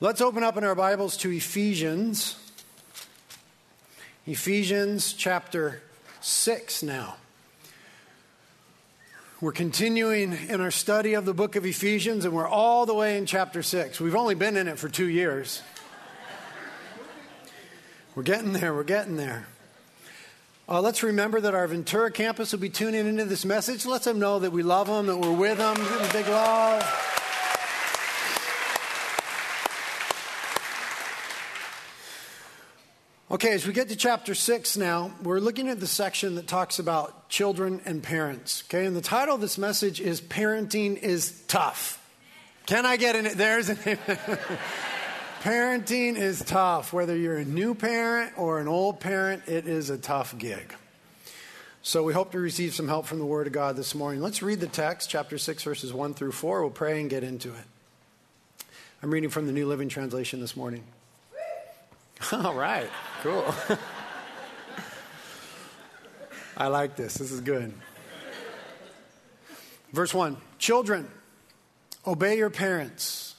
Let's open up in our Bibles to Ephesians. Ephesians chapter 6 now. We're continuing in our study of the book of Ephesians, and we're all the way in chapter 6. We've only been in it for two years. We're getting there, we're getting there. Uh, let's remember that our Ventura campus will be tuning into this message. Let them know that we love them, that we're with them, big love. Okay, as we get to chapter 6 now, we're looking at the section that talks about children and parents. Okay, and the title of this message is Parenting is Tough. Can I get in it? There's an Parenting is tough. Whether you're a new parent or an old parent, it is a tough gig. So we hope to receive some help from the Word of God this morning. Let's read the text, chapter 6, verses 1 through 4. We'll pray and get into it. I'm reading from the New Living Translation this morning. All right, cool. I like this. This is good. Verse 1 Children, obey your parents.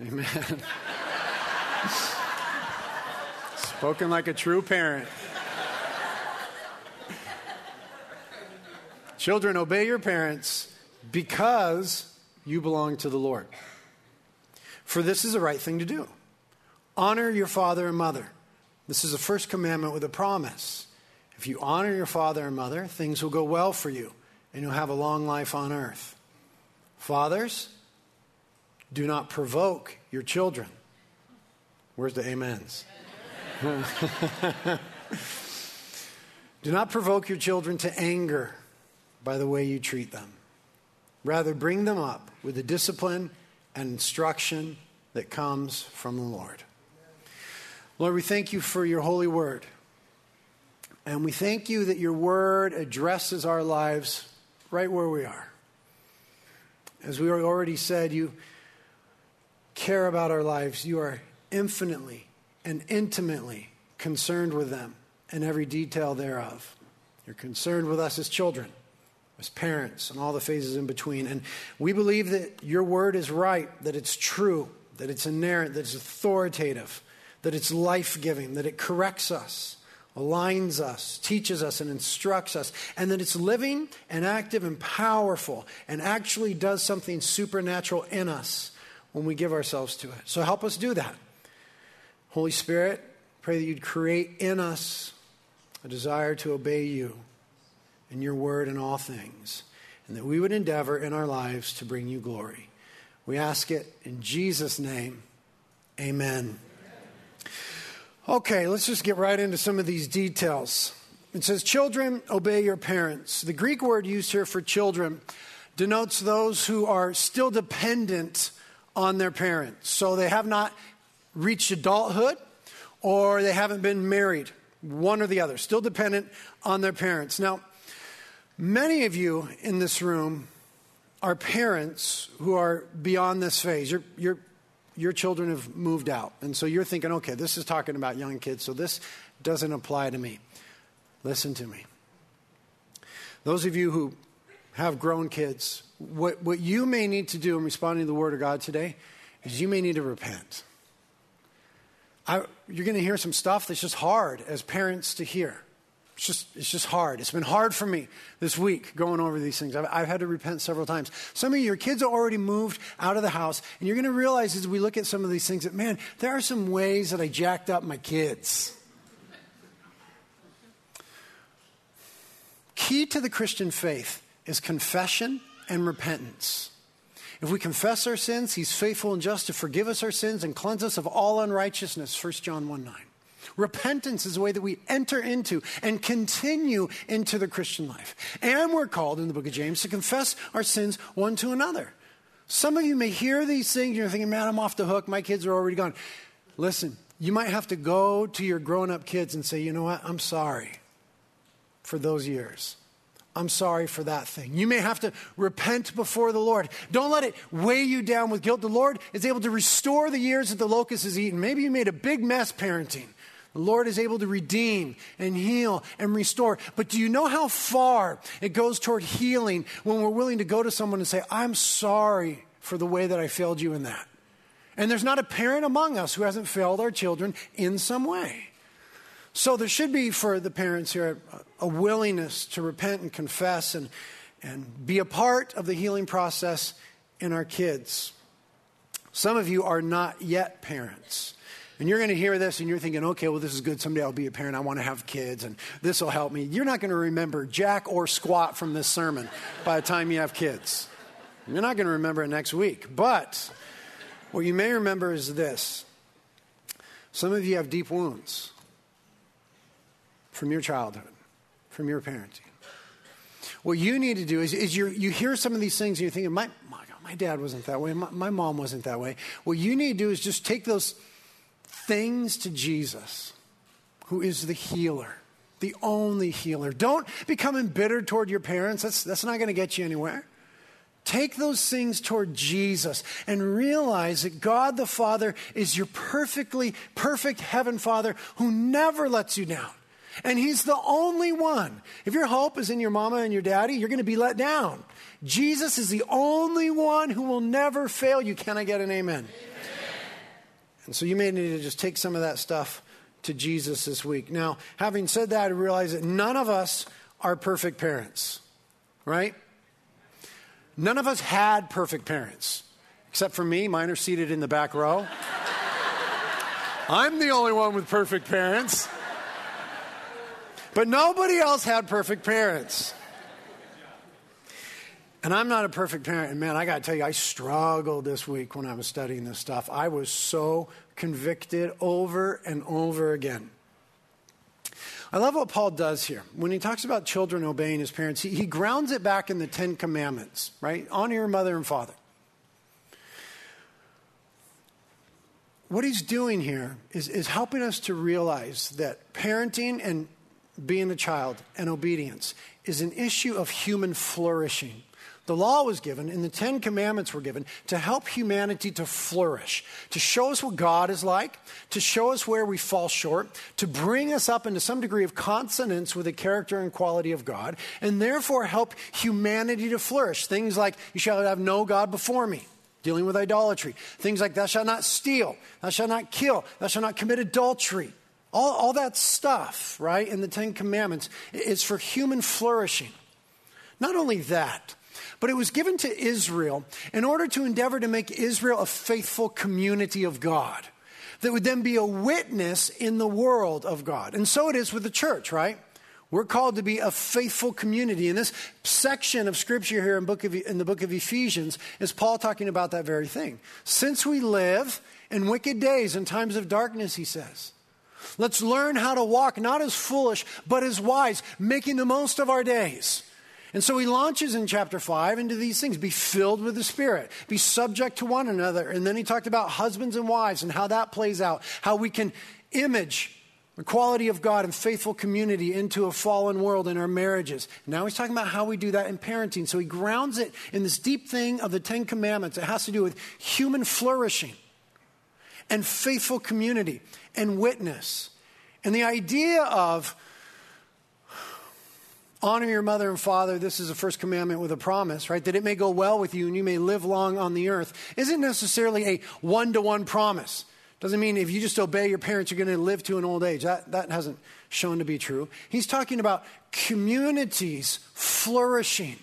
Amen. Amen. Spoken like a true parent. Children, obey your parents because you belong to the Lord. For this is the right thing to do. Honor your father and mother. This is the first commandment with a promise. If you honor your father and mother, things will go well for you, and you'll have a long life on earth. Fathers, do not provoke your children. Where's the amens? do not provoke your children to anger by the way you treat them. Rather, bring them up with the discipline and instruction that comes from the Lord. Lord, we thank you for your holy word. And we thank you that your word addresses our lives right where we are. As we already said, you care about our lives. You are infinitely and intimately concerned with them and every detail thereof. You're concerned with us as children, as parents, and all the phases in between. And we believe that your word is right, that it's true, that it's inerrant, that it's authoritative that it's life giving, that it corrects us, aligns us, teaches us, and instructs us, and that it's living and active and powerful and actually does something supernatural in us when we give ourselves to it. So help us do that. Holy Spirit, pray that you'd create in us a desire to obey you and your word in all things, and that we would endeavor in our lives to bring you glory. We ask it in Jesus' name. Amen. Okay, let's just get right into some of these details. It says, Children, obey your parents. The Greek word used here for children denotes those who are still dependent on their parents. So they have not reached adulthood or they haven't been married, one or the other, still dependent on their parents. Now, many of you in this room are parents who are beyond this phase. You're, you're your children have moved out. And so you're thinking, okay, this is talking about young kids, so this doesn't apply to me. Listen to me. Those of you who have grown kids, what, what you may need to do in responding to the Word of God today is you may need to repent. I, you're going to hear some stuff that's just hard as parents to hear. It's just, it's just hard. It's been hard for me this week going over these things. I've, I've had to repent several times. Some of your kids are already moved out of the house, and you're going to realize as we look at some of these things that, man, there are some ways that I jacked up my kids. Key to the Christian faith is confession and repentance. If we confess our sins, he's faithful and just to forgive us our sins and cleanse us of all unrighteousness. 1 John 1 9. Repentance is the way that we enter into and continue into the Christian life. And we're called in the book of James to confess our sins one to another. Some of you may hear these things and you're thinking, man, I'm off the hook. My kids are already gone. Listen, you might have to go to your grown up kids and say, you know what? I'm sorry for those years. I'm sorry for that thing. You may have to repent before the Lord. Don't let it weigh you down with guilt. The Lord is able to restore the years that the locust has eaten. Maybe you made a big mess parenting. The Lord is able to redeem and heal and restore. But do you know how far it goes toward healing when we're willing to go to someone and say, I'm sorry for the way that I failed you in that? And there's not a parent among us who hasn't failed our children in some way. So there should be for the parents here a willingness to repent and confess and, and be a part of the healing process in our kids. Some of you are not yet parents. And you're going to hear this and you're thinking, okay, well, this is good. Someday I'll be a parent. I want to have kids and this will help me. You're not going to remember jack or squat from this sermon by the time you have kids. You're not going to remember it next week. But what you may remember is this some of you have deep wounds from your childhood, from your parenting. What you need to do is, is you hear some of these things and you're thinking, my, my, God, my dad wasn't that way, my, my mom wasn't that way. What you need to do is just take those things to Jesus, who is the healer, the only healer. Don't become embittered toward your parents, that's, that's not going to get you anywhere. Take those things toward Jesus and realize that God the Father is your perfectly perfect heaven Father who never lets you down. And He's the only one. If your hope is in your mama and your daddy, you're going to be let down. Jesus is the only one who will never fail you. Can I get an amen? amen? And so you may need to just take some of that stuff to Jesus this week. Now, having said that, I realize that none of us are perfect parents, right? None of us had perfect parents, except for me. Mine are seated in the back row. I'm the only one with perfect parents. But nobody else had perfect parents. And I'm not a perfect parent. And man, I got to tell you, I struggled this week when I was studying this stuff. I was so convicted over and over again. I love what Paul does here. When he talks about children obeying his parents, he, he grounds it back in the Ten Commandments, right? Honor your mother and father. What he's doing here is, is helping us to realize that parenting and being a child and obedience is an issue of human flourishing. The law was given and the Ten Commandments were given to help humanity to flourish, to show us what God is like, to show us where we fall short, to bring us up into some degree of consonance with the character and quality of God, and therefore help humanity to flourish. Things like, you shall have no God before me, dealing with idolatry. Things like, thou shalt not steal, thou shalt not kill, thou shalt not commit adultery. All, all that stuff, right, in the Ten Commandments is for human flourishing. Not only that, but it was given to Israel in order to endeavor to make Israel a faithful community of God that would then be a witness in the world of God. And so it is with the church, right? We're called to be a faithful community. In this section of scripture here in, book of, in the book of Ephesians is Paul talking about that very thing. Since we live in wicked days and times of darkness, he says, let's learn how to walk not as foolish, but as wise, making the most of our days and so he launches in chapter 5 into these things be filled with the Spirit, be subject to one another. And then he talked about husbands and wives and how that plays out, how we can image the quality of God and faithful community into a fallen world in our marriages. Now he's talking about how we do that in parenting. So he grounds it in this deep thing of the Ten Commandments. It has to do with human flourishing and faithful community and witness. And the idea of Honor your mother and father. This is the first commandment with a promise, right? That it may go well with you and you may live long on the earth. Isn't necessarily a one to one promise. Doesn't mean if you just obey your parents, you're going to live to an old age. That, that hasn't shown to be true. He's talking about communities flourishing.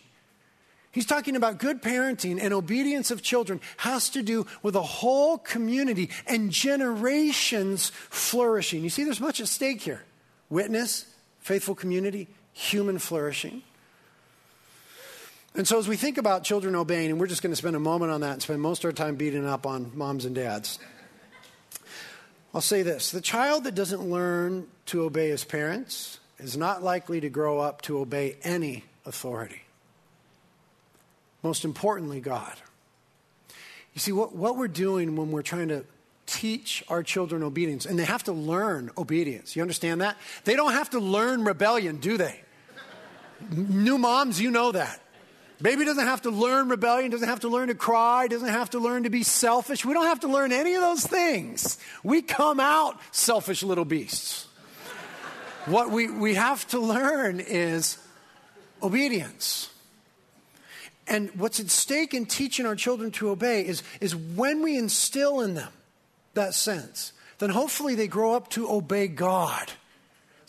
He's talking about good parenting and obedience of children has to do with a whole community and generations flourishing. You see, there's much at stake here witness, faithful community, human flourishing. And so, as we think about children obeying, and we're just going to spend a moment on that and spend most of our time beating up on moms and dads, I'll say this the child that doesn't learn to obey his parents is not likely to grow up to obey any authority. Most importantly, God. You see, what, what we're doing when we're trying to teach our children obedience, and they have to learn obedience. You understand that? They don't have to learn rebellion, do they? New moms, you know that. Baby doesn't have to learn rebellion, doesn't have to learn to cry, doesn't have to learn to be selfish. We don't have to learn any of those things. We come out selfish little beasts. what we, we have to learn is obedience. And what's at stake in teaching our children to obey is, is when we instill in them that sense, then hopefully they grow up to obey God.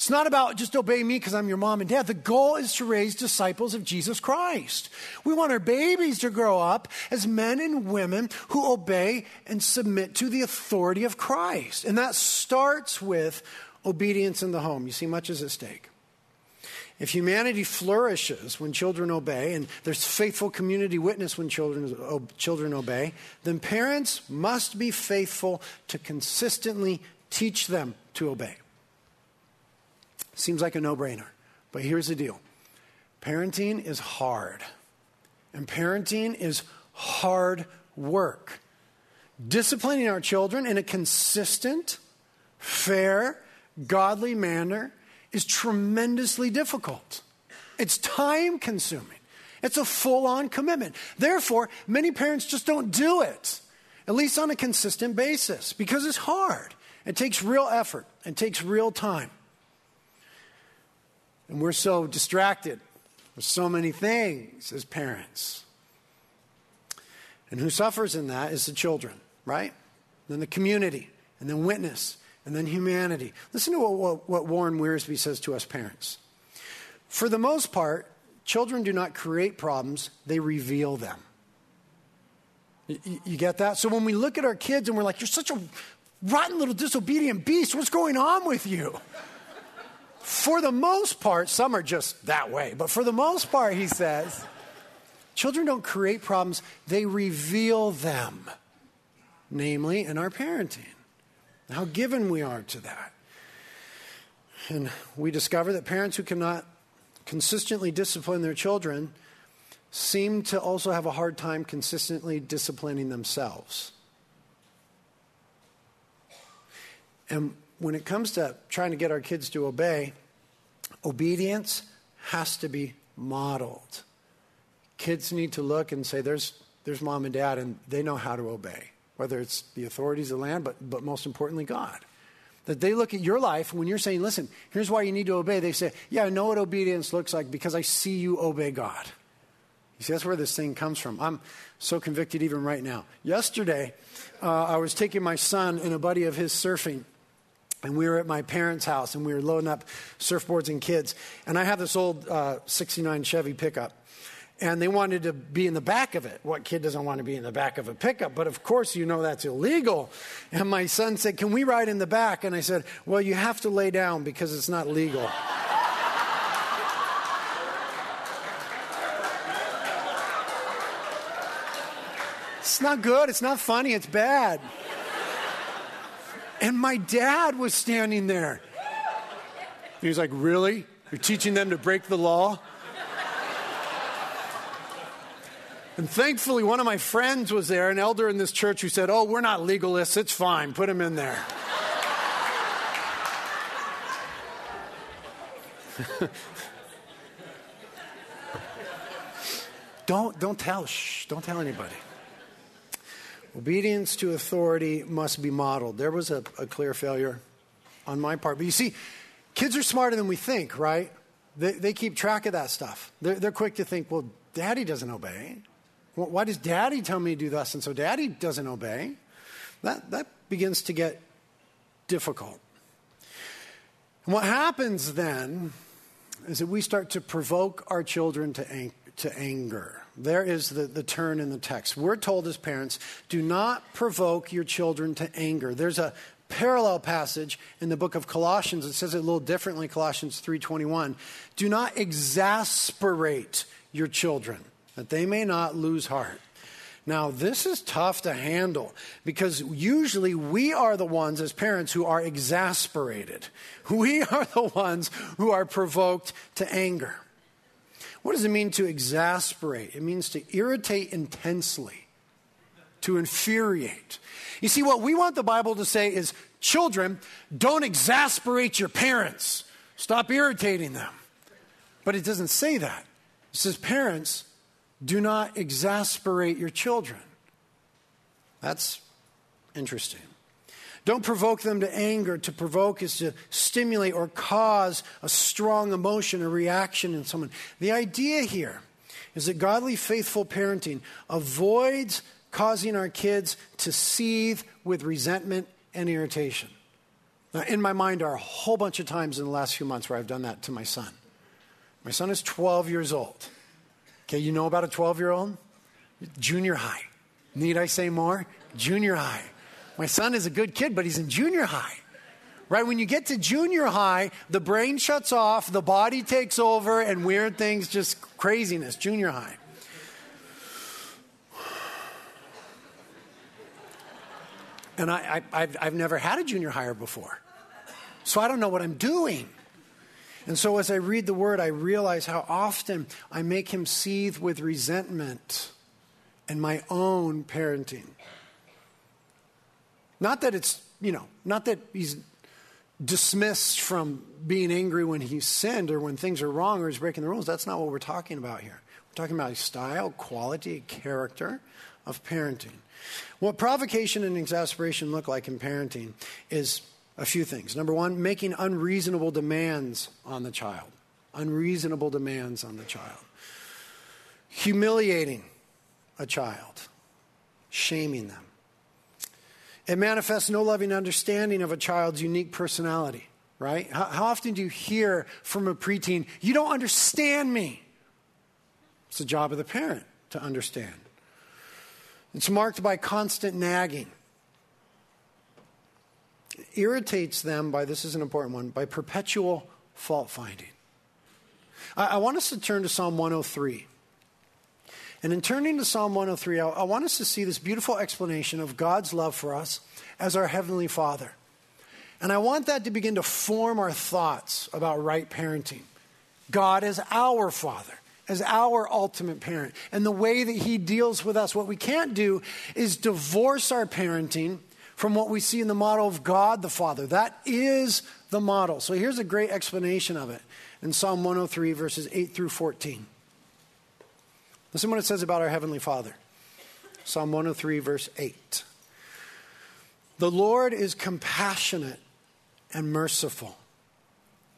It's not about just obey me because I'm your mom and dad. The goal is to raise disciples of Jesus Christ. We want our babies to grow up as men and women who obey and submit to the authority of Christ. And that starts with obedience in the home. You see, much is at stake. If humanity flourishes when children obey, and there's faithful community witness when children, children obey, then parents must be faithful to consistently teach them to obey. Seems like a no brainer. But here's the deal parenting is hard, and parenting is hard work. Disciplining our children in a consistent, fair, godly manner is tremendously difficult. It's time consuming. It's a full on commitment. Therefore, many parents just don't do it, at least on a consistent basis, because it's hard. It takes real effort, it takes real time. And we're so distracted with so many things as parents. And who suffers in that is the children, right? Then the community, and then witness, and then humanity. Listen to what, what, Warren Wiersbe says to us parents. For the most part, children do not create problems, they reveal them. You get that? So when we look at our kids and we're like, you're such a rotten little disobedient beast, what's going on with you? For the most part, some are just that way, but for the most part, he says, children don't create problems, they reveal them, namely in our parenting. How given we are to that. And we discover that parents who cannot consistently discipline their children seem to also have a hard time consistently disciplining themselves. And when it comes to trying to get our kids to obey, obedience has to be modeled. Kids need to look and say, there's, there's mom and dad, and they know how to obey, whether it's the authorities of the land, but, but most importantly, God. That they look at your life when you're saying, listen, here's why you need to obey. They say, yeah, I know what obedience looks like because I see you obey God. You see, that's where this thing comes from. I'm so convicted even right now. Yesterday, uh, I was taking my son and a buddy of his surfing and we were at my parents' house and we were loading up surfboards and kids. And I have this old uh, 69 Chevy pickup. And they wanted to be in the back of it. What kid doesn't want to be in the back of a pickup? But of course, you know that's illegal. And my son said, Can we ride in the back? And I said, Well, you have to lay down because it's not legal. it's not good. It's not funny. It's bad. And my dad was standing there. He was like, Really? You're teaching them to break the law? And thankfully, one of my friends was there, an elder in this church, who said, Oh, we're not legalists. It's fine. Put him in there. don't, don't tell. Shh. Don't tell anybody. Obedience to authority must be modeled. There was a, a, clear failure on my part. But you see, kids are smarter than we think, right? They, they keep track of that stuff. They're, they're, quick to think, well, daddy doesn't obey. Well, why does daddy tell me to do this? And so daddy doesn't obey. That, that begins to get difficult. And what happens then is that we start to provoke our children to, ang- to anger. There is the, the turn in the text. We're told as parents, do not provoke your children to anger. There's a parallel passage in the book of Colossians. It says it a little differently, Colossians 3:21. Do not exasperate your children, that they may not lose heart. Now, this is tough to handle because usually we are the ones as parents who are exasperated. We are the ones who are provoked to anger. What does it mean to exasperate? It means to irritate intensely, to infuriate. You see, what we want the Bible to say is children, don't exasperate your parents, stop irritating them. But it doesn't say that. It says, parents, do not exasperate your children. That's interesting. Don't provoke them to anger. To provoke is to stimulate or cause a strong emotion or reaction in someone. The idea here is that godly, faithful parenting avoids causing our kids to seethe with resentment and irritation. Now, in my mind are a whole bunch of times in the last few months where I've done that to my son. My son is 12 years old. Okay, you know about a 12 year old? Junior high. Need I say more? Junior high. My son is a good kid, but he's in junior high. Right? When you get to junior high, the brain shuts off, the body takes over, and weird things just craziness. Junior high. And I, have I've never had a junior hire before. So I don't know what I'm doing. And so as I read the word, I realize how often I make him seethe with resentment and my own parenting. Not that it's, you know, not that he's dismissed from being angry when he's sinned or when things are wrong or he's breaking the rules. That's not what we're talking about here. We're talking about style, quality, character of parenting. What provocation and exasperation look like in parenting is a few things. Number one, making unreasonable demands on the child. Unreasonable demands on the child. Humiliating a child. Shaming them. It manifests no loving understanding of a child's unique personality, right? How, how often do you hear from a preteen, you don't understand me? It's the job of the parent to understand. It's marked by constant nagging. It irritates them by, this is an important one, by perpetual fault finding. I, I, want us to turn to Psalm 103. And in turning to Psalm 103, I, I want us to see this beautiful explanation of God's love for us as our Heavenly Father. And I want that to begin to form our thoughts about right parenting. God is our Father as our ultimate parent. And the way that he deals with us, what we can't do is divorce our parenting from what we see in the model of God the Father. That is the model. So here's a great explanation of it in Psalm 103, verses 8 through 14. Listen what it says about our Heavenly Father. Psalm 103, verse 8. The Lord is compassionate and merciful,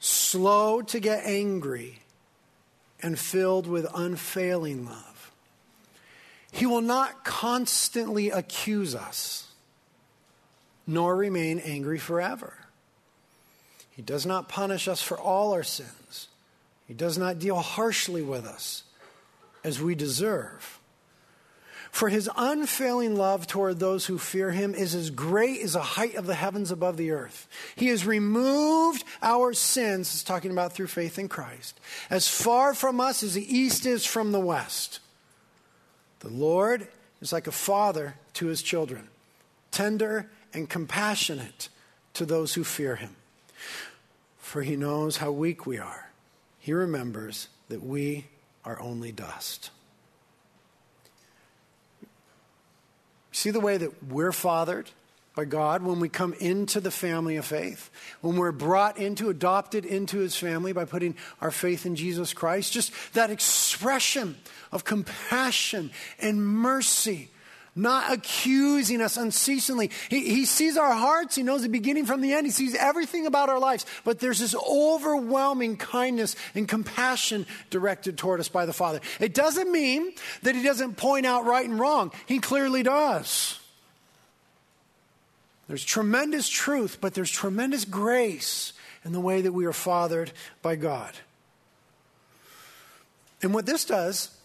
slow to get angry and filled with unfailing love. He will not constantly accuse us, nor remain angry forever. He does not punish us for all our sins. He does not deal harshly with us as we deserve. For his unfailing love toward those who fear him is as great as the height of the heavens above the earth. He has removed our sins, is talking about through faith in Christ, as far from us as the east is from the west. The Lord is like a father to his children, tender and compassionate to those who fear him. For he knows how weak we are. He remembers that we are only dust. See the way that we're fathered by God when we come into the family of faith, when we're brought into, adopted into his family by putting our faith in Jesus Christ. Just that expression of compassion and mercy not accusing us unceasingly. He, he sees our hearts, He knows the beginning from the end, He sees everything about our lives. But there's this overwhelming kindness and compassion directed toward us by the Father. It doesn't mean that He doesn't point out right and wrong, He clearly does. There's tremendous truth, but there's tremendous grace in the way that we are fathered by God. And what this does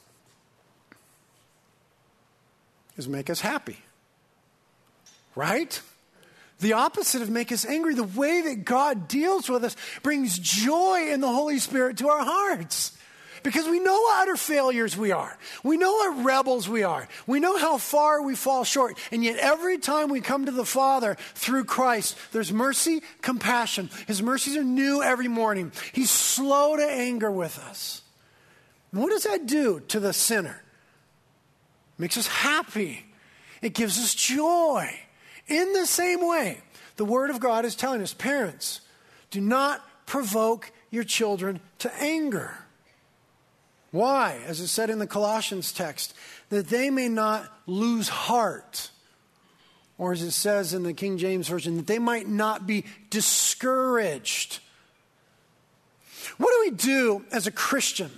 is make us happy. Right? The opposite of make us angry. The way that God deals with us brings joy in the Holy Spirit to our hearts. Because we know what utter failures we are. We know what rebels we are. We know how far we fall short. And yet, every time we come to the Father through Christ, there's mercy, compassion. His mercies are new every morning. He's slow to anger with us. What does that do to the sinner? Makes us happy, it gives us joy. In the same way, the Word of God is telling us parents, do not provoke your children to anger. Why? As it said in the Colossians text, that they may not lose heart. Or as it says in the King James Version, that they might not be discouraged. What do we do as a Christian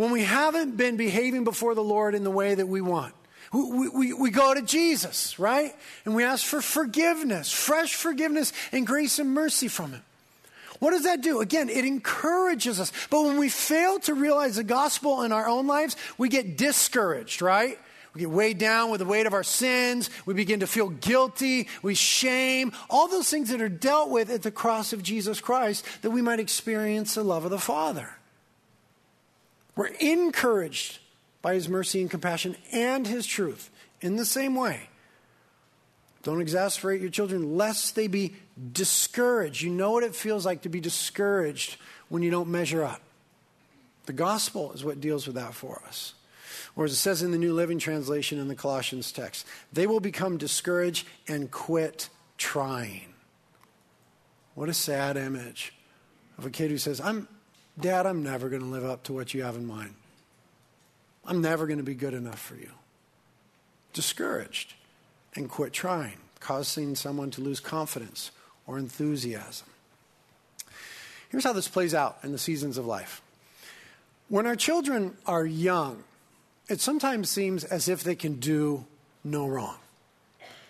when we haven't been behaving before the Lord in the way that we want. We, we, we, go to Jesus, right? And we ask for forgiveness, fresh forgiveness and grace and mercy from Him. What does that do? Again, it encourages us. But when we fail to realize the gospel in our own lives, we get discouraged, right? We get weighed down with the weight of our sins. We begin to feel guilty. We shame. All those things that are dealt with at the cross of Jesus Christ that we might experience the love of the Father. We're encouraged by his mercy and compassion and his truth in the same way. Don't exasperate your children lest they be discouraged. You know what it feels like to be discouraged when you don't measure up. The gospel is what deals with that for us. Or as it says in the New Living Translation in the Colossians text, they will become discouraged and quit trying. What a sad image of a kid who says, I'm, Dad, I'm never going to live up to what you have in mind. I'm never going to be good enough for you. Discouraged and quit trying, causing someone to lose confidence or enthusiasm. Here's how this plays out in the seasons of life. When our children are young, it sometimes seems as if they can do no wrong.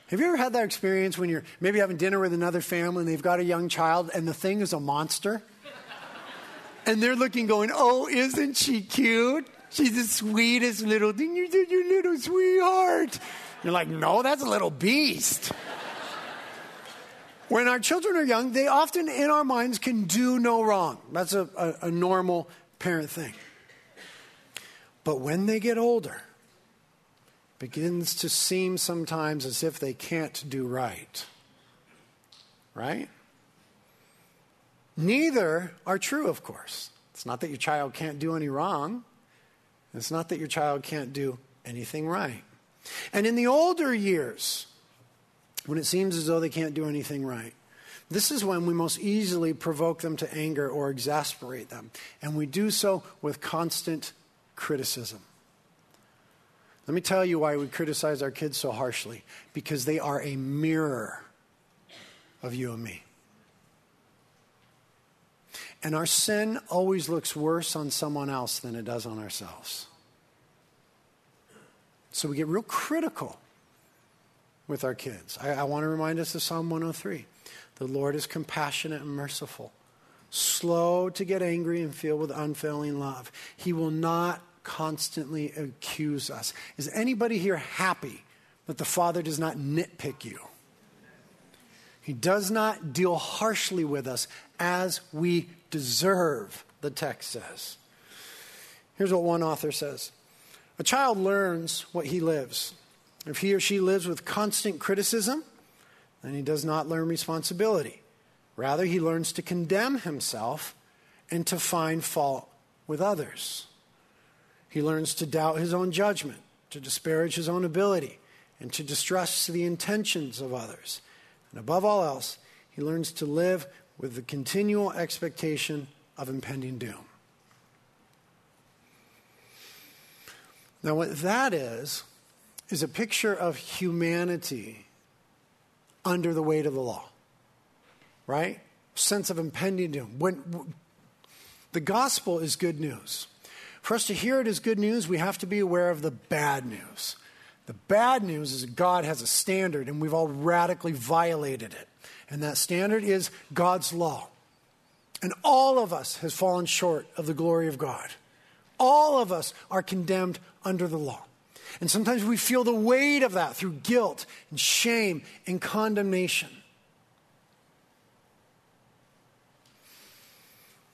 Have you ever had that experience when you're maybe having dinner with another family and they've got a young child and the thing is a monster? And they're looking, going, Oh, isn't she cute? She's the sweetest little thing. You're such a little sweetheart. You're like, No, that's a little beast. when our children are young, they often, in our minds, can do no wrong. That's a, a, a normal parent thing. But when they get older, begins to seem sometimes as if they can't do right. Right? Neither are true, of course. It's not that your child can't do any wrong. It's not that your child can't do anything right. And in the older years, when it seems as though they can't do anything right, this is when we most easily provoke them to anger or exasperate them. And we do so with constant criticism. Let me tell you why we criticize our kids so harshly because they are a mirror of you and me. And our sin always looks worse on someone else than it does on ourselves. So we get real critical with our kids. I, I want to remind us of Psalm 103. The Lord is compassionate and merciful, slow to get angry and filled with unfailing love. He will not constantly accuse us. Is anybody here happy that the Father does not nitpick you? He does not deal harshly with us as we deserve, the text says. Here's what one author says A child learns what he lives. If he or she lives with constant criticism, then he does not learn responsibility. Rather, he learns to condemn himself and to find fault with others. He learns to doubt his own judgment, to disparage his own ability, and to distrust the intentions of others. And above all else, he learns to live with the continual expectation of impending doom. Now, what that is, is a picture of humanity under the weight of the law, right? Sense of impending doom. When, the gospel is good news. For us to hear it as good news, we have to be aware of the bad news. The bad news is that God has a standard, and we've all radically violated it. And that standard is God's law. And all of us has fallen short of the glory of God. All of us are condemned under the law. And sometimes we feel the weight of that through guilt and shame and condemnation.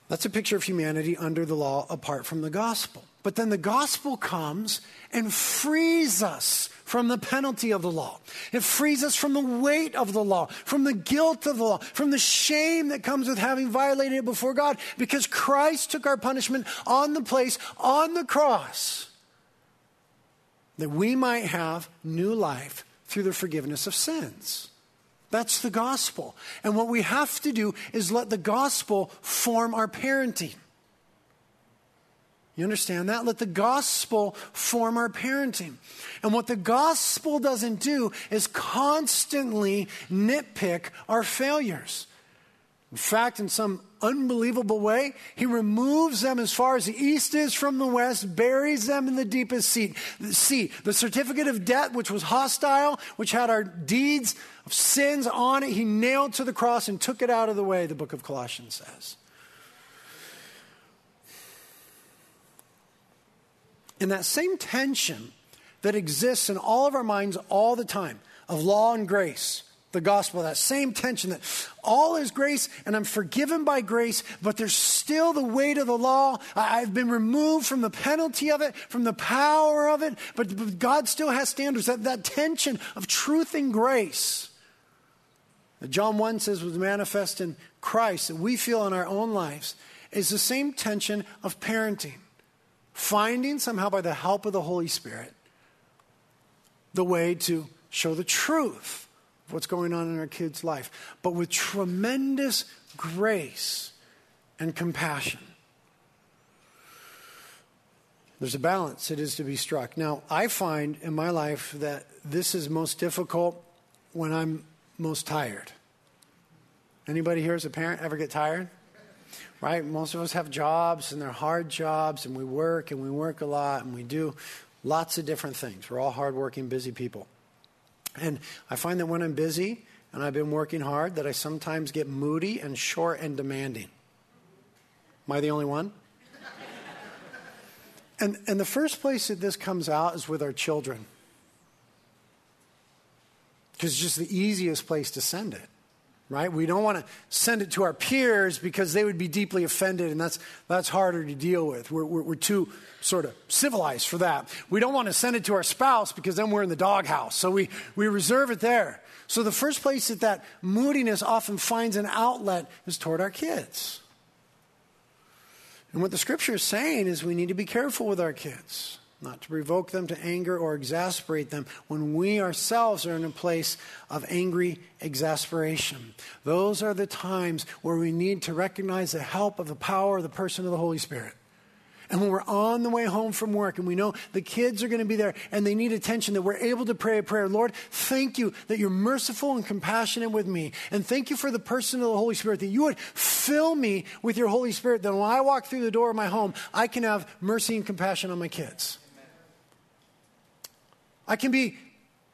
That's a picture of humanity under the law apart from the gospel. But then the gospel comes and frees us from the penalty of the law. It frees us from the weight of the law, from the guilt of the law, from the shame that comes with having violated it before God, because Christ took our punishment on the place, on the cross, that we might have new life through the forgiveness of sins. That's the gospel. And what we have to do is let the gospel form our parenting. You understand that? Let the gospel form our parenting. And what the gospel doesn't do is constantly nitpick our failures. In fact, in some unbelievable way, he removes them as far as the east is from the west, buries them in the deepest sea. The certificate of debt, which was hostile, which had our deeds of sins on it, he nailed to the cross and took it out of the way, the book of Colossians says. In that same tension that exists in all of our minds all the time of law and grace, the gospel, that same tension that all is grace and I'm forgiven by grace, but there's still the weight of the law. I've been removed from the penalty of it, from the power of it, but God still has standards. That, that tension of truth and grace that John 1 says was manifest in Christ that we feel in our own lives is the same tension of parenting. Finding somehow by the help of the Holy Spirit the way to show the truth of what's going on in our kids' life, but with tremendous grace and compassion. There's a balance that is to be struck. Now, I find in my life that this is most difficult when I'm most tired. Anybody here as a parent ever get tired? Right? Most of us have jobs and they're hard jobs and we work and we work a lot and we do lots of different things. We're all hardworking, busy people. And I find that when I'm busy and I've been working hard, that I sometimes get moody and short and demanding. Am I the only one? and, and the first place that this comes out is with our children. Because it's just the easiest place to send it right? We don't want to send it to our peers because they would be deeply offended, and that's, that's harder to deal with. We're, we're, we're, too sort of civilized for that. We don't want to send it to our spouse because then we're in the doghouse. So we, we reserve it there. So the first place that that moodiness often finds an outlet is toward our kids. And what the scripture is saying is we need to be careful with our kids not to provoke them to anger or exasperate them when we ourselves are in a place of angry exasperation. Those are the times where we need to recognize the help of the power of the person of the Holy Spirit. And when we're on the way home from work and we know the kids are going to be there and they need attention, that we're able to pray a prayer Lord, thank you that you're merciful and compassionate with me. And thank you for the person of the Holy Spirit, that you would fill me with your Holy Spirit, that when I walk through the door of my home, I can have mercy and compassion on my kids. I can be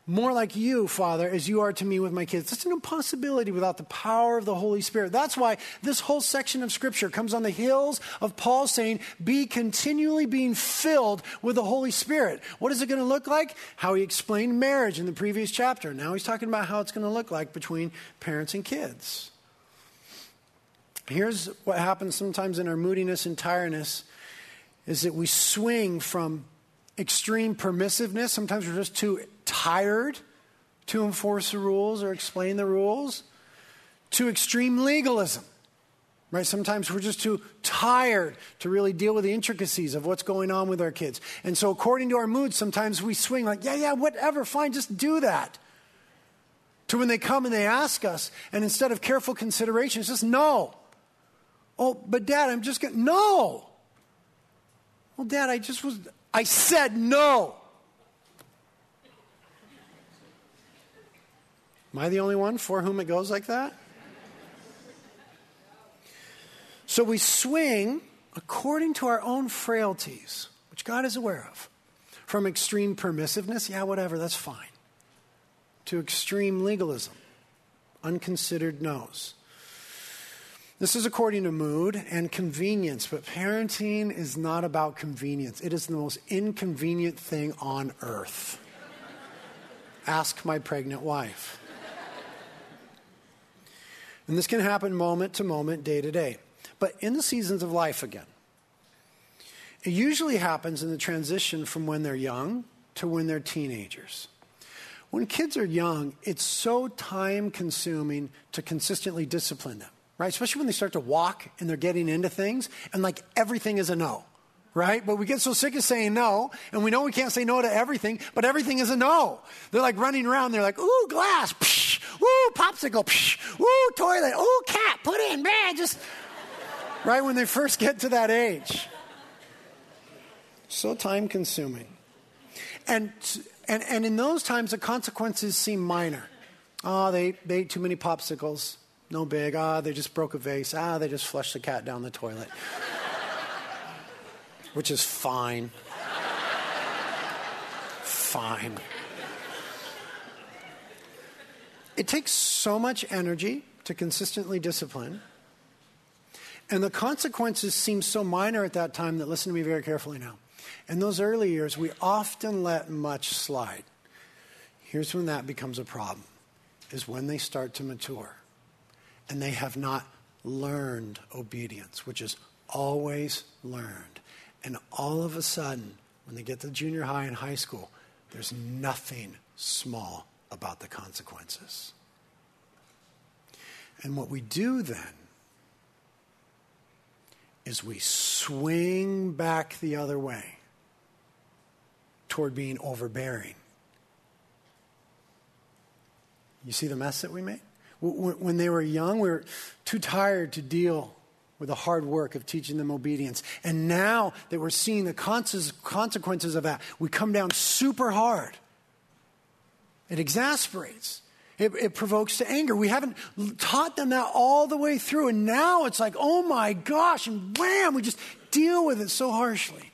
more like you, Father, as you are to me with my kids. That's an impossibility without the power of the Holy Spirit. That's why this whole section of Scripture comes on the heels of Paul saying, Be continually being filled with the Holy Spirit. What is it going to look like? How he explained marriage in the previous chapter. Now he's talking about how it's going to look like between parents and kids. Here's what happens sometimes in our moodiness and tiredness is that we swing from extreme permissiveness. Sometimes we're just too tired to enforce the rules or explain the rules, to extreme legalism. Right? Sometimes we're just too tired to really deal with the intricacies of what's going on with our kids. And so, according to our moods, sometimes we swing like, yeah, yeah, whatever, fine, just do that. To when they come and they ask us, and instead of careful consideration, it's just no. Oh, but dad, I'm just going no. Well, dad, I just was, I said no. Am I the only one for whom it goes like that? So we swing according to our own frailties, which God is aware of, from extreme permissiveness, yeah, whatever, that's fine, to extreme legalism, unconsidered no's. This is according to mood and convenience, but parenting is not about convenience. It is the most inconvenient thing on earth. Ask my pregnant wife. And this can happen moment to moment, day to day. But in the seasons of life again, it usually happens in the transition from when they're young to when they're teenagers. When kids are young, it's so time consuming to consistently discipline them right? Especially when they start to walk and they're getting into things and like everything is a no, right? But we get so sick of saying no and we know we can't say no to everything, but everything is a no. They're like running around, they're like, ooh, glass, psh, ooh, popsicle, psh, ooh, toilet, ooh, cat, put in, man, just, right? When they first get to that age. So time consuming. And, and, and in those times, the consequences seem minor. Oh, they, they ate too many popsicles no big. Ah, they just broke a vase. Ah, they just flushed the cat down the toilet. Which is fine. fine. It takes so much energy to consistently discipline. And the consequences seem so minor at that time that listen to me very carefully now. In those early years, we often let much slide. Here's when that becomes a problem is when they start to mature and they have not learned obedience, which is always learned. And all of a sudden, when they get to junior high and high school, there's nothing small about the consequences. And what we do then is we swing back the other way toward being overbearing. You see the mess that we made? When they were young, we were too tired to deal with the hard work of teaching them obedience. And now that we're seeing the consequences of that, we come down super hard. It exasperates. It, it, provokes to anger. We haven't taught them that all the way through. And now it's like, oh my gosh, and wham, we just deal with it so harshly.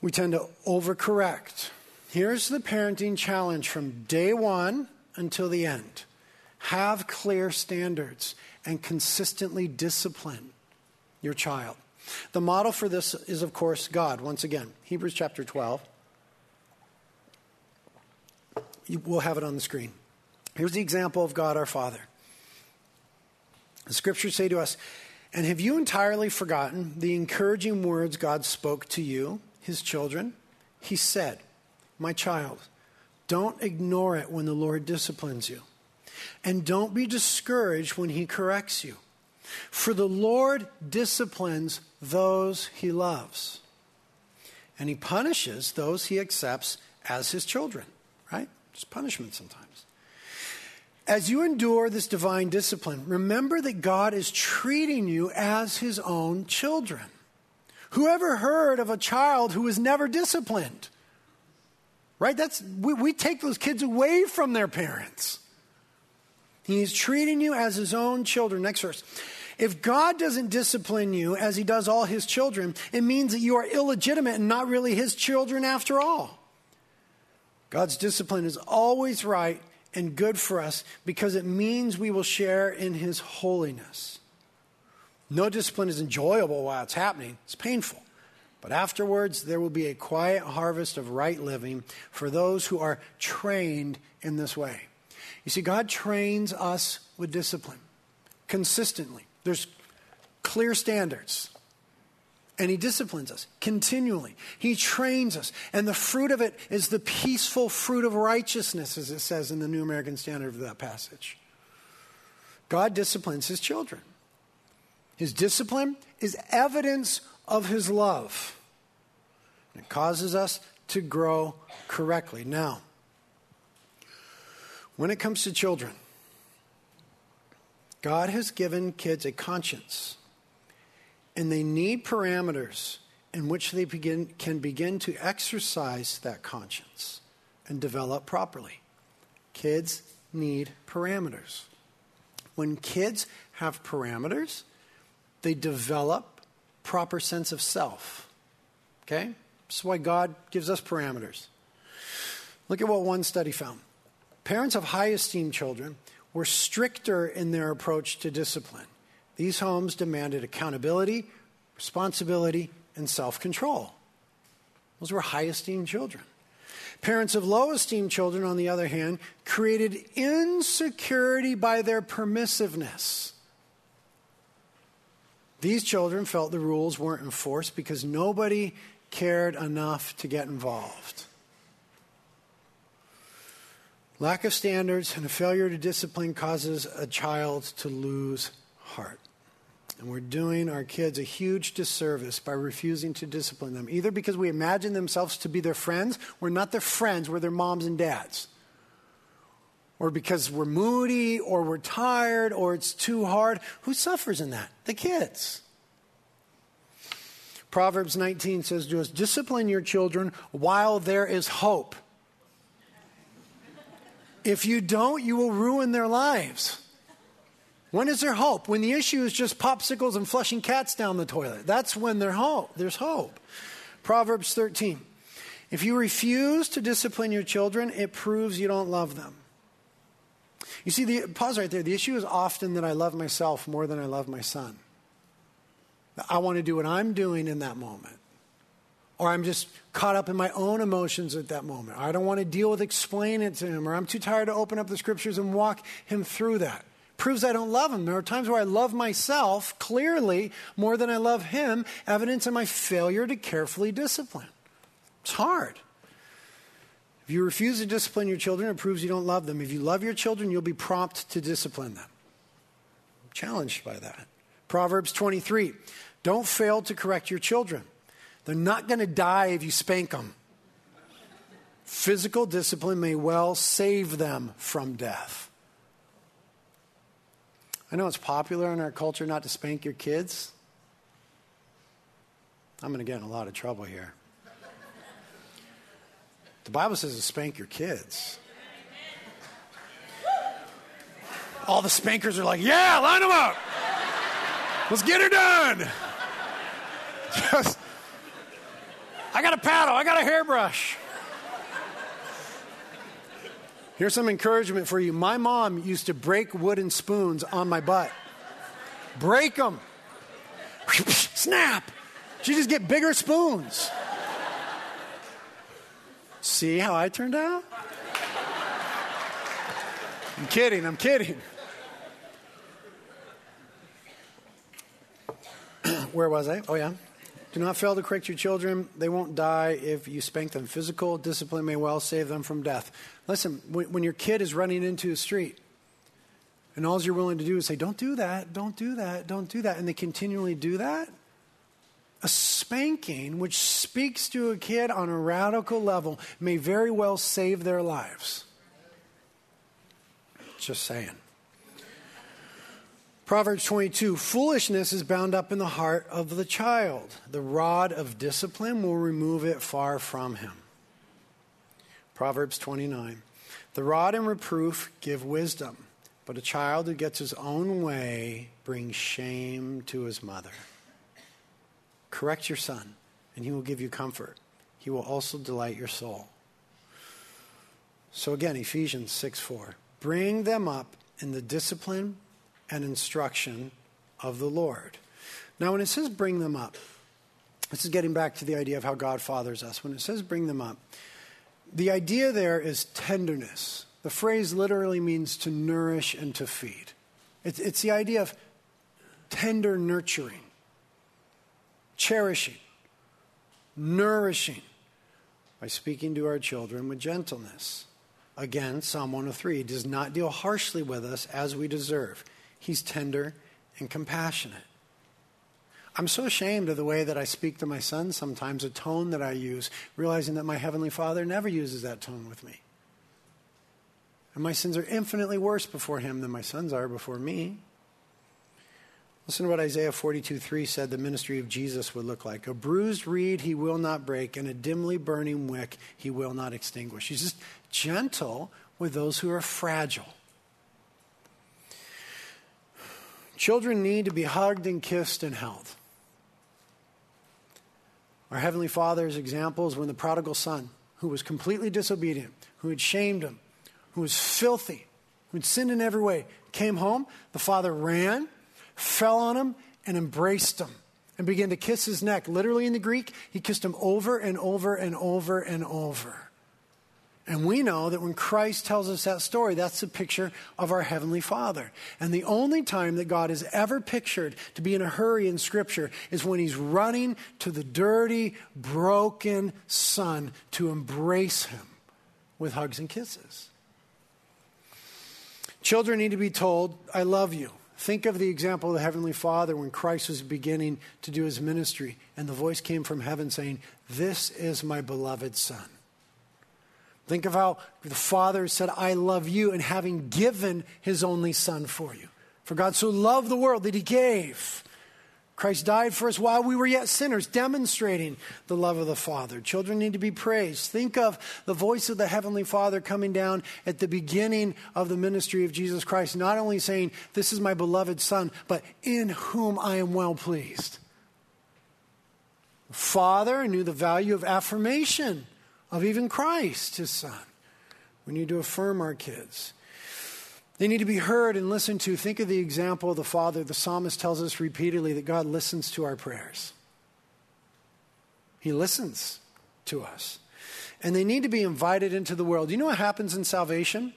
We tend to overcorrect. Here's the parenting challenge from day one until the end have clear standards and consistently discipline your child. The model for this is, of course, God. Once again, Hebrews chapter 12. We'll have it on the screen. Here's the example of God our Father. The scriptures say to us, And have you entirely forgotten the encouraging words God spoke to you, his children? He said, My child, don't ignore it when the Lord disciplines you. And don't be discouraged when he corrects you. For the Lord disciplines those he loves. And he punishes those he accepts as his children, right? It's punishment sometimes. As you endure this divine discipline, remember that God is treating you as his own children. Whoever heard of a child who was never disciplined? Right? That's we, we take those kids away from their parents. He's treating you as his own children. Next verse. If God doesn't discipline you as he does all his children, it means that you are illegitimate and not really his children after all. God's discipline is always right and good for us because it means we will share in his holiness. No discipline is enjoyable while it's happening, it's painful. But afterwards, there will be a quiet harvest of right living for those who are trained in this way. You see, God trains us with discipline consistently. There's clear standards and he disciplines us continually. He trains us. And the fruit of it is the peaceful fruit of righteousness, as it says in the New American Standard of that passage. God disciplines his children. His discipline is evidence of his love. It causes us to grow correctly. Now, when it comes to children, God has given kids a conscience and they need parameters in which they begin, can begin to exercise that conscience and develop properly. Kids need parameters. When kids have parameters, they develop proper sense of self. Okay? That's why God gives us parameters. Look at what one study found. Parents of high esteemed children were stricter in their approach to discipline. These homes demanded accountability, responsibility, and self control. Those were high esteemed children. Parents of low esteemed children, on the other hand, created insecurity by their permissiveness. These children felt the rules weren't enforced because nobody cared enough to get involved. Lack of standards and a failure to discipline causes a child to lose heart. And we're doing our kids a huge disservice by refusing to discipline them, either because we imagine themselves to be their friends, we're not their friends, we're their moms and dads. Or because we're moody, or we're tired, or it's too hard. Who suffers in that? The kids. Proverbs 19 says to us discipline your children while there is hope. If you don't, you will ruin their lives. When is there hope? When the issue is just popsicles and flushing cats down the toilet. That's when there's hope. There's hope. Proverbs 13. If you refuse to discipline your children, it proves you don't love them. You see, the, pause right there. The issue is often that I love myself more than I love my son. I want to do what I'm doing in that moment. Or I'm just caught up in my own emotions at that moment. I don't want to deal with explaining it to him. Or I'm too tired to open up the scriptures and walk him through that. Proves I don't love him. There are times where I love myself clearly more than I love him, evidence of my failure to carefully discipline. It's hard. If you refuse to discipline your children, it proves you don't love them. If you love your children, you'll be prompt to discipline them. I'm challenged by that. Proverbs 23 Don't fail to correct your children. They're not going to die if you spank them. Physical discipline may well save them from death. I know it's popular in our culture not to spank your kids. I'm going to get in a lot of trouble here. The Bible says to spank your kids. All the spankers are like, yeah, line them up. Let's get her done. Just, I got a paddle, I got a hairbrush. Here's some encouragement for you. My mom used to break wooden spoons on my butt. Break them. Snap. She just get bigger spoons. See how I turned out? I'm kidding, I'm kidding. Where was I? Oh, yeah. Do not fail to correct your children. They won't die if you spank them. Physical discipline may well save them from death. Listen, when, when your kid is running into a street, and all you're willing to do is say, Don't do that, don't do that, don't do that, and they continually do that, a spanking, which speaks to a kid on a radical level, may very well save their lives. Just saying. Proverbs 22 Foolishness is bound up in the heart of the child. The rod of discipline will remove it far from him. Proverbs 29 The rod and reproof give wisdom, but a child who gets his own way brings shame to his mother. Correct your son, and he will give you comfort. He will also delight your soul. So again, Ephesians 6 4. Bring them up in the discipline and instruction of the Lord. Now, when it says bring them up, this is getting back to the idea of how God fathers us. When it says bring them up, the idea there is tenderness. The phrase literally means to nourish and to feed. It's, it's the idea of tender nurturing cherishing, nourishing by speaking to our children with gentleness. Again, Psalm 103 does not deal harshly with us as we deserve. He's tender and compassionate. I'm so ashamed of the way that I speak to my son sometimes, a tone that I use, realizing that my Heavenly Father never uses that tone with me. And my sins are infinitely worse before Him than my sons are before me. Listen to what Isaiah 42 3 said the ministry of Jesus would look like. A bruised reed he will not break, and a dimly burning wick he will not extinguish. He's just gentle with those who are fragile. Children need to be hugged and kissed and held. Our Heavenly Father's example is when the prodigal son, who was completely disobedient, who had shamed him, who was filthy, who had sinned in every way, came home. The father ran fell on him, and embraced him and began to kiss his neck. Literally in the Greek, he kissed him over and over and over and over. And we know that when Christ tells us that story, that's the picture of our Heavenly Father. And the only time that God is ever pictured to be in a hurry in Scripture is when He's running to the dirty, broken Son to embrace Him with hugs and kisses. Children need to be told, I love you. Think of the example of the Heavenly Father when Christ was beginning to do his ministry, and the voice came from heaven saying, This is my beloved Son. Think of how the Father said, I love you, and having given his only Son for you. For God so loved the world that he gave. Christ died for us while we were yet sinners, demonstrating the love of the Father. Children need to be praised. Think of the voice of the Heavenly Father coming down at the beginning of the ministry of Jesus Christ, not only saying, This is my beloved Son, but in whom I am well pleased. Father knew the value of affirmation of even Christ, his Son. We need to affirm our kids. They need to be heard and listened to. Think of the example of the Father. The psalmist tells us repeatedly that God listens to our prayers. He listens to us. And they need to be invited into the world. You know what happens in salvation?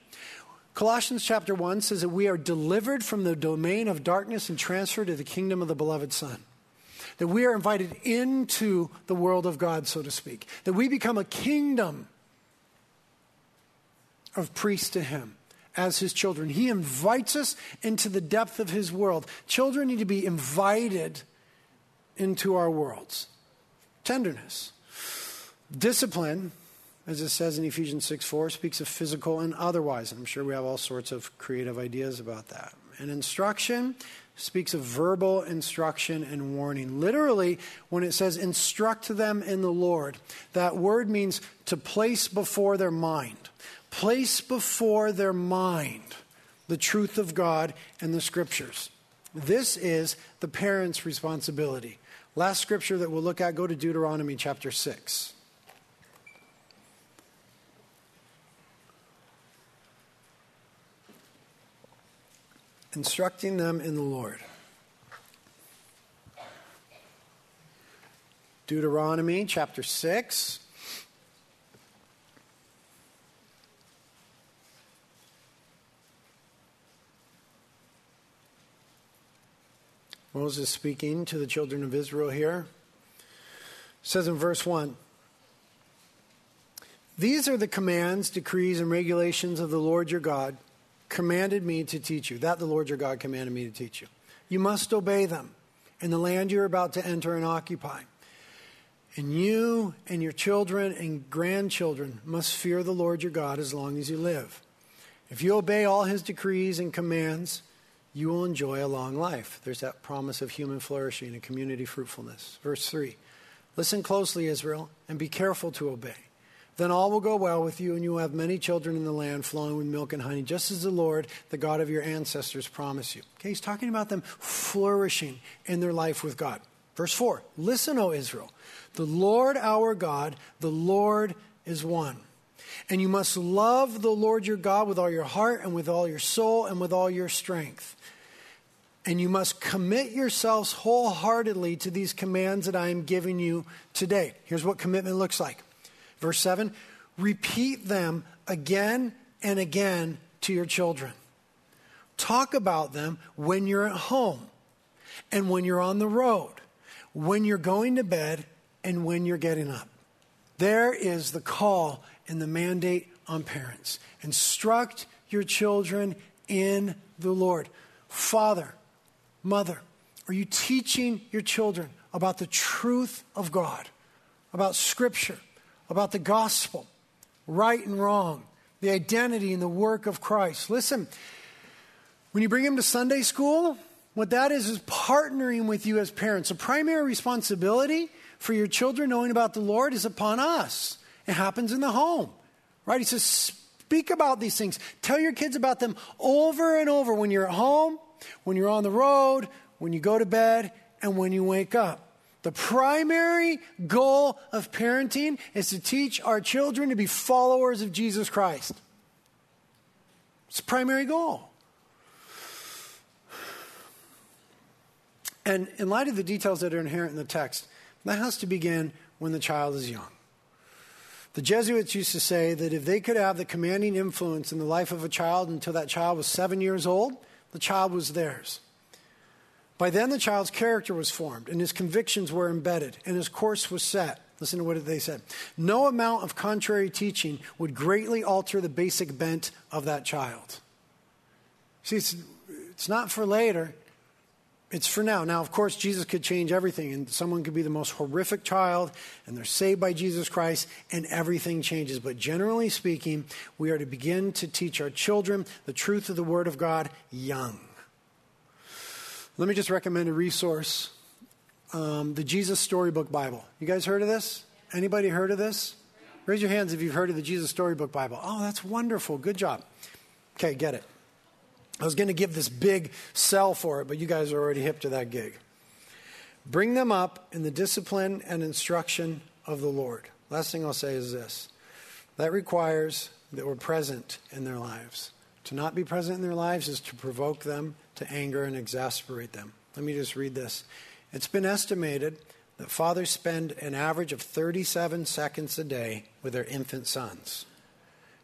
Colossians chapter 1 says that we are delivered from the domain of darkness and transferred to the kingdom of the beloved Son. That we are invited into the world of God, so to speak. That we become a kingdom of priests to Him as his children. He invites us into the depth of his world. Children need to be invited into our worlds. Tenderness. Discipline, as it says in Ephesians 6 4, speaks of physical and otherwise. I'm sure we have all sorts of creative ideas about that. And instruction speaks of verbal instruction and warning. Literally, when it says instruct them in the Lord, that word means to place before their mind place before their mind the truth of God and the scriptures. This is the parent's responsibility. Last scripture that we'll look at, go to Deuteronomy chapter 6. Instructing them in the Lord. Deuteronomy chapter 6. Moses speaking to the children of Israel here says in verse 1 These are the commands, decrees, and regulations of the Lord your God commanded me to teach you. That the Lord your God commanded me to teach you. You must obey them in the land you're about to enter and occupy. And you and your children and grandchildren must fear the Lord your God as long as you live. If you obey all his decrees and commands, you will enjoy a long life. There's that promise of human flourishing and community fruitfulness. Verse 3 Listen closely, Israel, and be careful to obey. Then all will go well with you, and you will have many children in the land flowing with milk and honey, just as the Lord, the God of your ancestors, promised you. Okay, he's talking about them flourishing in their life with God. Verse 4 Listen, O Israel, the Lord our God, the Lord is one. And you must love the Lord your God with all your heart and with all your soul and with all your strength and you must commit yourselves wholeheartedly to these commands that I am giving you today. Here's what commitment looks like. Verse 7 repeat them again and again to your children. Talk about them when you're at home and when you're on the road, when you're going to bed and when you're getting up. There is the call and the mandate on parents. Instruct your children in the Lord. Father, Mother, are you teaching your children about the truth of God, about Scripture, about the gospel, right and wrong, the identity and the work of Christ? Listen, when you bring them to Sunday school, what that is is partnering with you as parents. A primary responsibility for your children knowing about the Lord is upon us. It happens in the home, right? He says, speak about these things. Tell your kids about them over and over when you're at home when you're on the road, when you go to bed, and when you wake up. The primary goal of parenting is to teach our children to be followers of Jesus Christ. It's the primary goal. And in light of the details that are inherent in the text, that has to begin when the child is young. The Jesuits used to say that if they could have the commanding influence in the life of a child until that child was seven years old, the child was theirs. By then, the child's character was formed, and his convictions were embedded, and his course was set. Listen to what they said. No amount of contrary teaching would greatly alter the basic bent of that child. See, it's, it's not for later, it's for now. Now, of course, Jesus could change everything, and someone could be the most horrific child, and they're saved by Jesus Christ, and everything changes. But generally speaking, we are to begin to teach our children the truth of the Word of God young. Let me just recommend a resource um, the Jesus Storybook Bible. You guys heard of this? Anybody heard of this? Raise your hands if you've heard of the Jesus Storybook Bible. Oh, that's wonderful. Good job. Okay, get it. I was going to give this big sell for it, but you guys are already hip to that gig. Bring them up in the discipline and instruction of the Lord. Last thing I'll say is this that requires that we're present in their lives. To not be present in their lives is to provoke them to anger and exasperate them. Let me just read this. It's been estimated that fathers spend an average of 37 seconds a day with their infant sons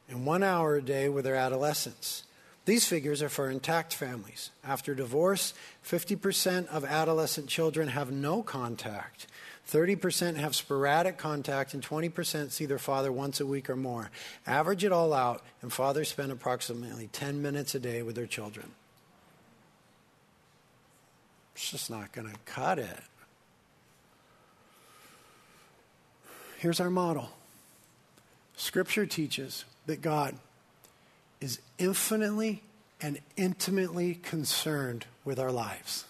and one hour a day with their adolescents. These figures are for intact families. After divorce, 50% of adolescent children have no contact. 30% have sporadic contact, and 20% see their father once a week or more. Average it all out, and fathers spend approximately 10 minutes a day with their children. It's just not going to cut it. Here's our model Scripture teaches that God is infinitely and intimately concerned with our lives,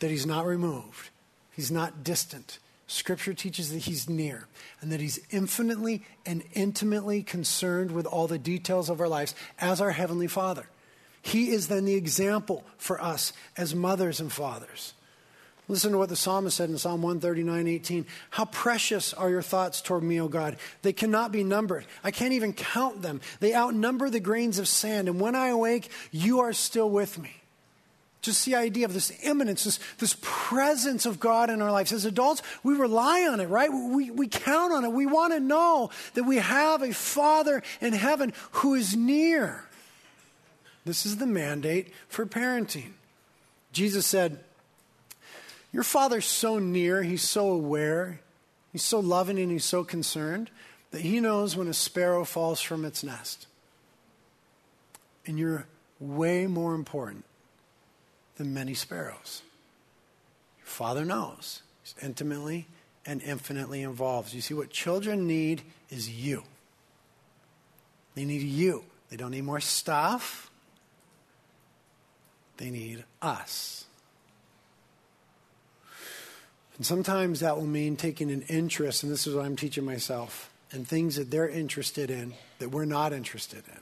that He's not removed, He's not distant. Scripture teaches that He's near and that He's infinitely and intimately concerned with all the details of our lives as our Heavenly Father. He is then the example for us as mothers and fathers. Listen to what the psalmist said in Psalm 139 18. How precious are your thoughts toward me, O God. They cannot be numbered. I can't even count them. They outnumber the grains of sand. And when I awake, you are still with me. Just the idea of this immanence, this, this presence of God in our lives. As adults, we rely on it, right? We, we count on it. We want to know that we have a Father in heaven who is near. This is the mandate for parenting. Jesus said, Your father's so near, he's so aware, he's so loving, and he's so concerned that he knows when a sparrow falls from its nest. And you're way more important than many sparrows. Your father knows, he's intimately and infinitely involved. You see, what children need is you. They need you. They don't need more stuff. They need us. And sometimes that will mean taking an interest, and this is what I'm teaching myself, in things that they're interested in that we're not interested in.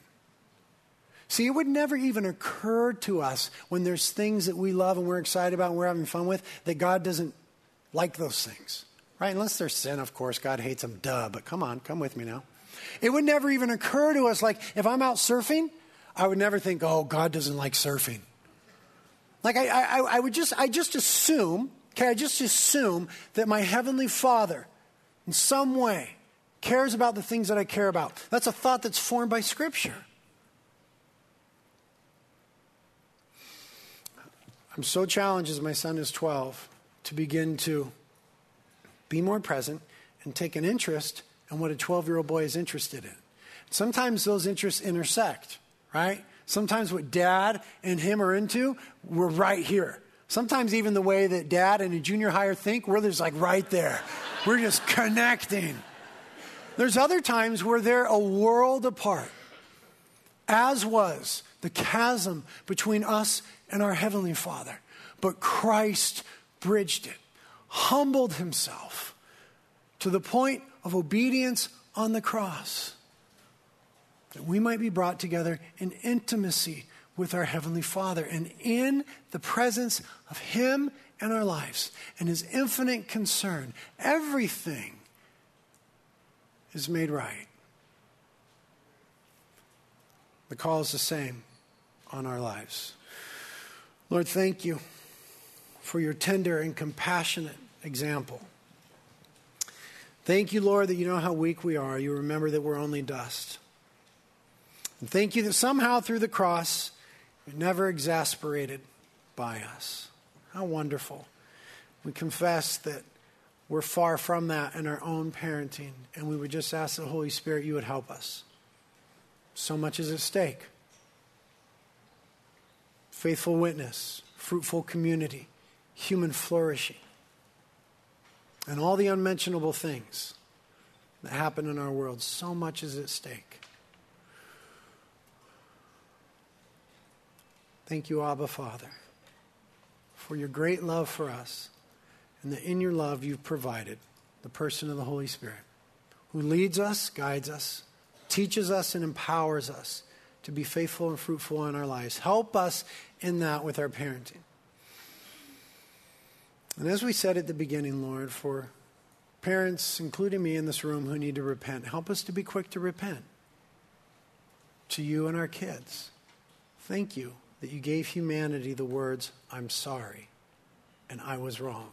See, it would never even occur to us when there's things that we love and we're excited about and we're having fun with that God doesn't like those things, right? Unless they're sin, of course, God hates them, duh, but come on, come with me now. It would never even occur to us, like, if I'm out surfing, I would never think, oh, God doesn't like surfing. Like I, I, I would just, I just assume, okay, I just assume that my heavenly Father, in some way, cares about the things that I care about. That's a thought that's formed by Scripture. I'm so challenged as my son is 12 to begin to be more present and take an interest in what a 12 year old boy is interested in. Sometimes those interests intersect, right? Sometimes what dad and him are into, we're right here. Sometimes even the way that dad and a junior higher think, we're just like right there. We're just connecting. There's other times where they're a world apart, as was the chasm between us and our Heavenly Father. But Christ bridged it, humbled himself to the point of obedience on the cross that we might be brought together in intimacy with our Heavenly Father and in the presence of Him and our lives and His infinite concern. Everything is made right. The call is the same on our lives. Lord, thank you for your tender and compassionate example. Thank you, Lord, that you know how weak we are. You remember that we're only dust. And thank you that somehow through the cross, you're never exasperated by us. How wonderful. We confess that we're far from that in our own parenting, and we would just ask the Holy Spirit you would help us. So much is at stake faithful witness, fruitful community, human flourishing, and all the unmentionable things that happen in our world. So much is at stake. Thank you, Abba Father, for your great love for us and that in your love you've provided the person of the Holy Spirit who leads us, guides us, teaches us, and empowers us to be faithful and fruitful in our lives. Help us in that with our parenting. And as we said at the beginning, Lord, for parents, including me in this room, who need to repent, help us to be quick to repent to you and our kids. Thank you that you gave humanity the words, I'm sorry, and I was wrong.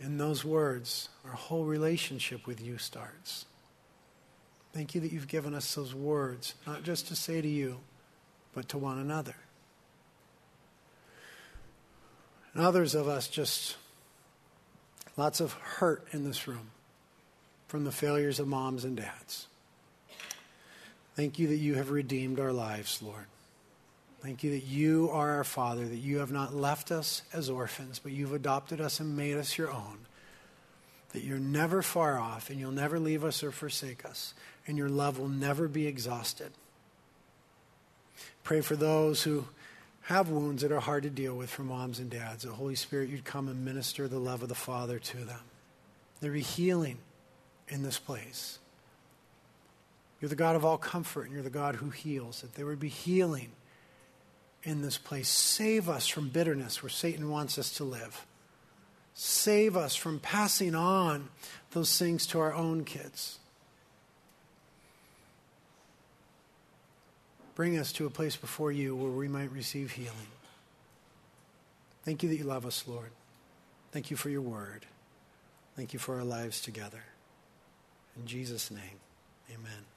In those words, our whole relationship with you starts. Thank you that you've given us those words, not just to say to you, but to one another. And others of us just lots of hurt in this room from the failures of moms and dads. Thank you that you have redeemed our lives, Lord. Thank you that you are our Father, that you have not left us as orphans, but you've adopted us and made us your own. That you're never far off and you'll never leave us or forsake us, and your love will never be exhausted. Pray for those who have wounds that are hard to deal with for moms and dads. The Holy Spirit, you'd come and minister the love of the Father to them. There be healing in this place. You're the God of all comfort, and you're the God who heals. That there would be healing in this place. Save us from bitterness where Satan wants us to live. Save us from passing on those things to our own kids. Bring us to a place before you where we might receive healing. Thank you that you love us, Lord. Thank you for your word. Thank you for our lives together. In Jesus' name, amen.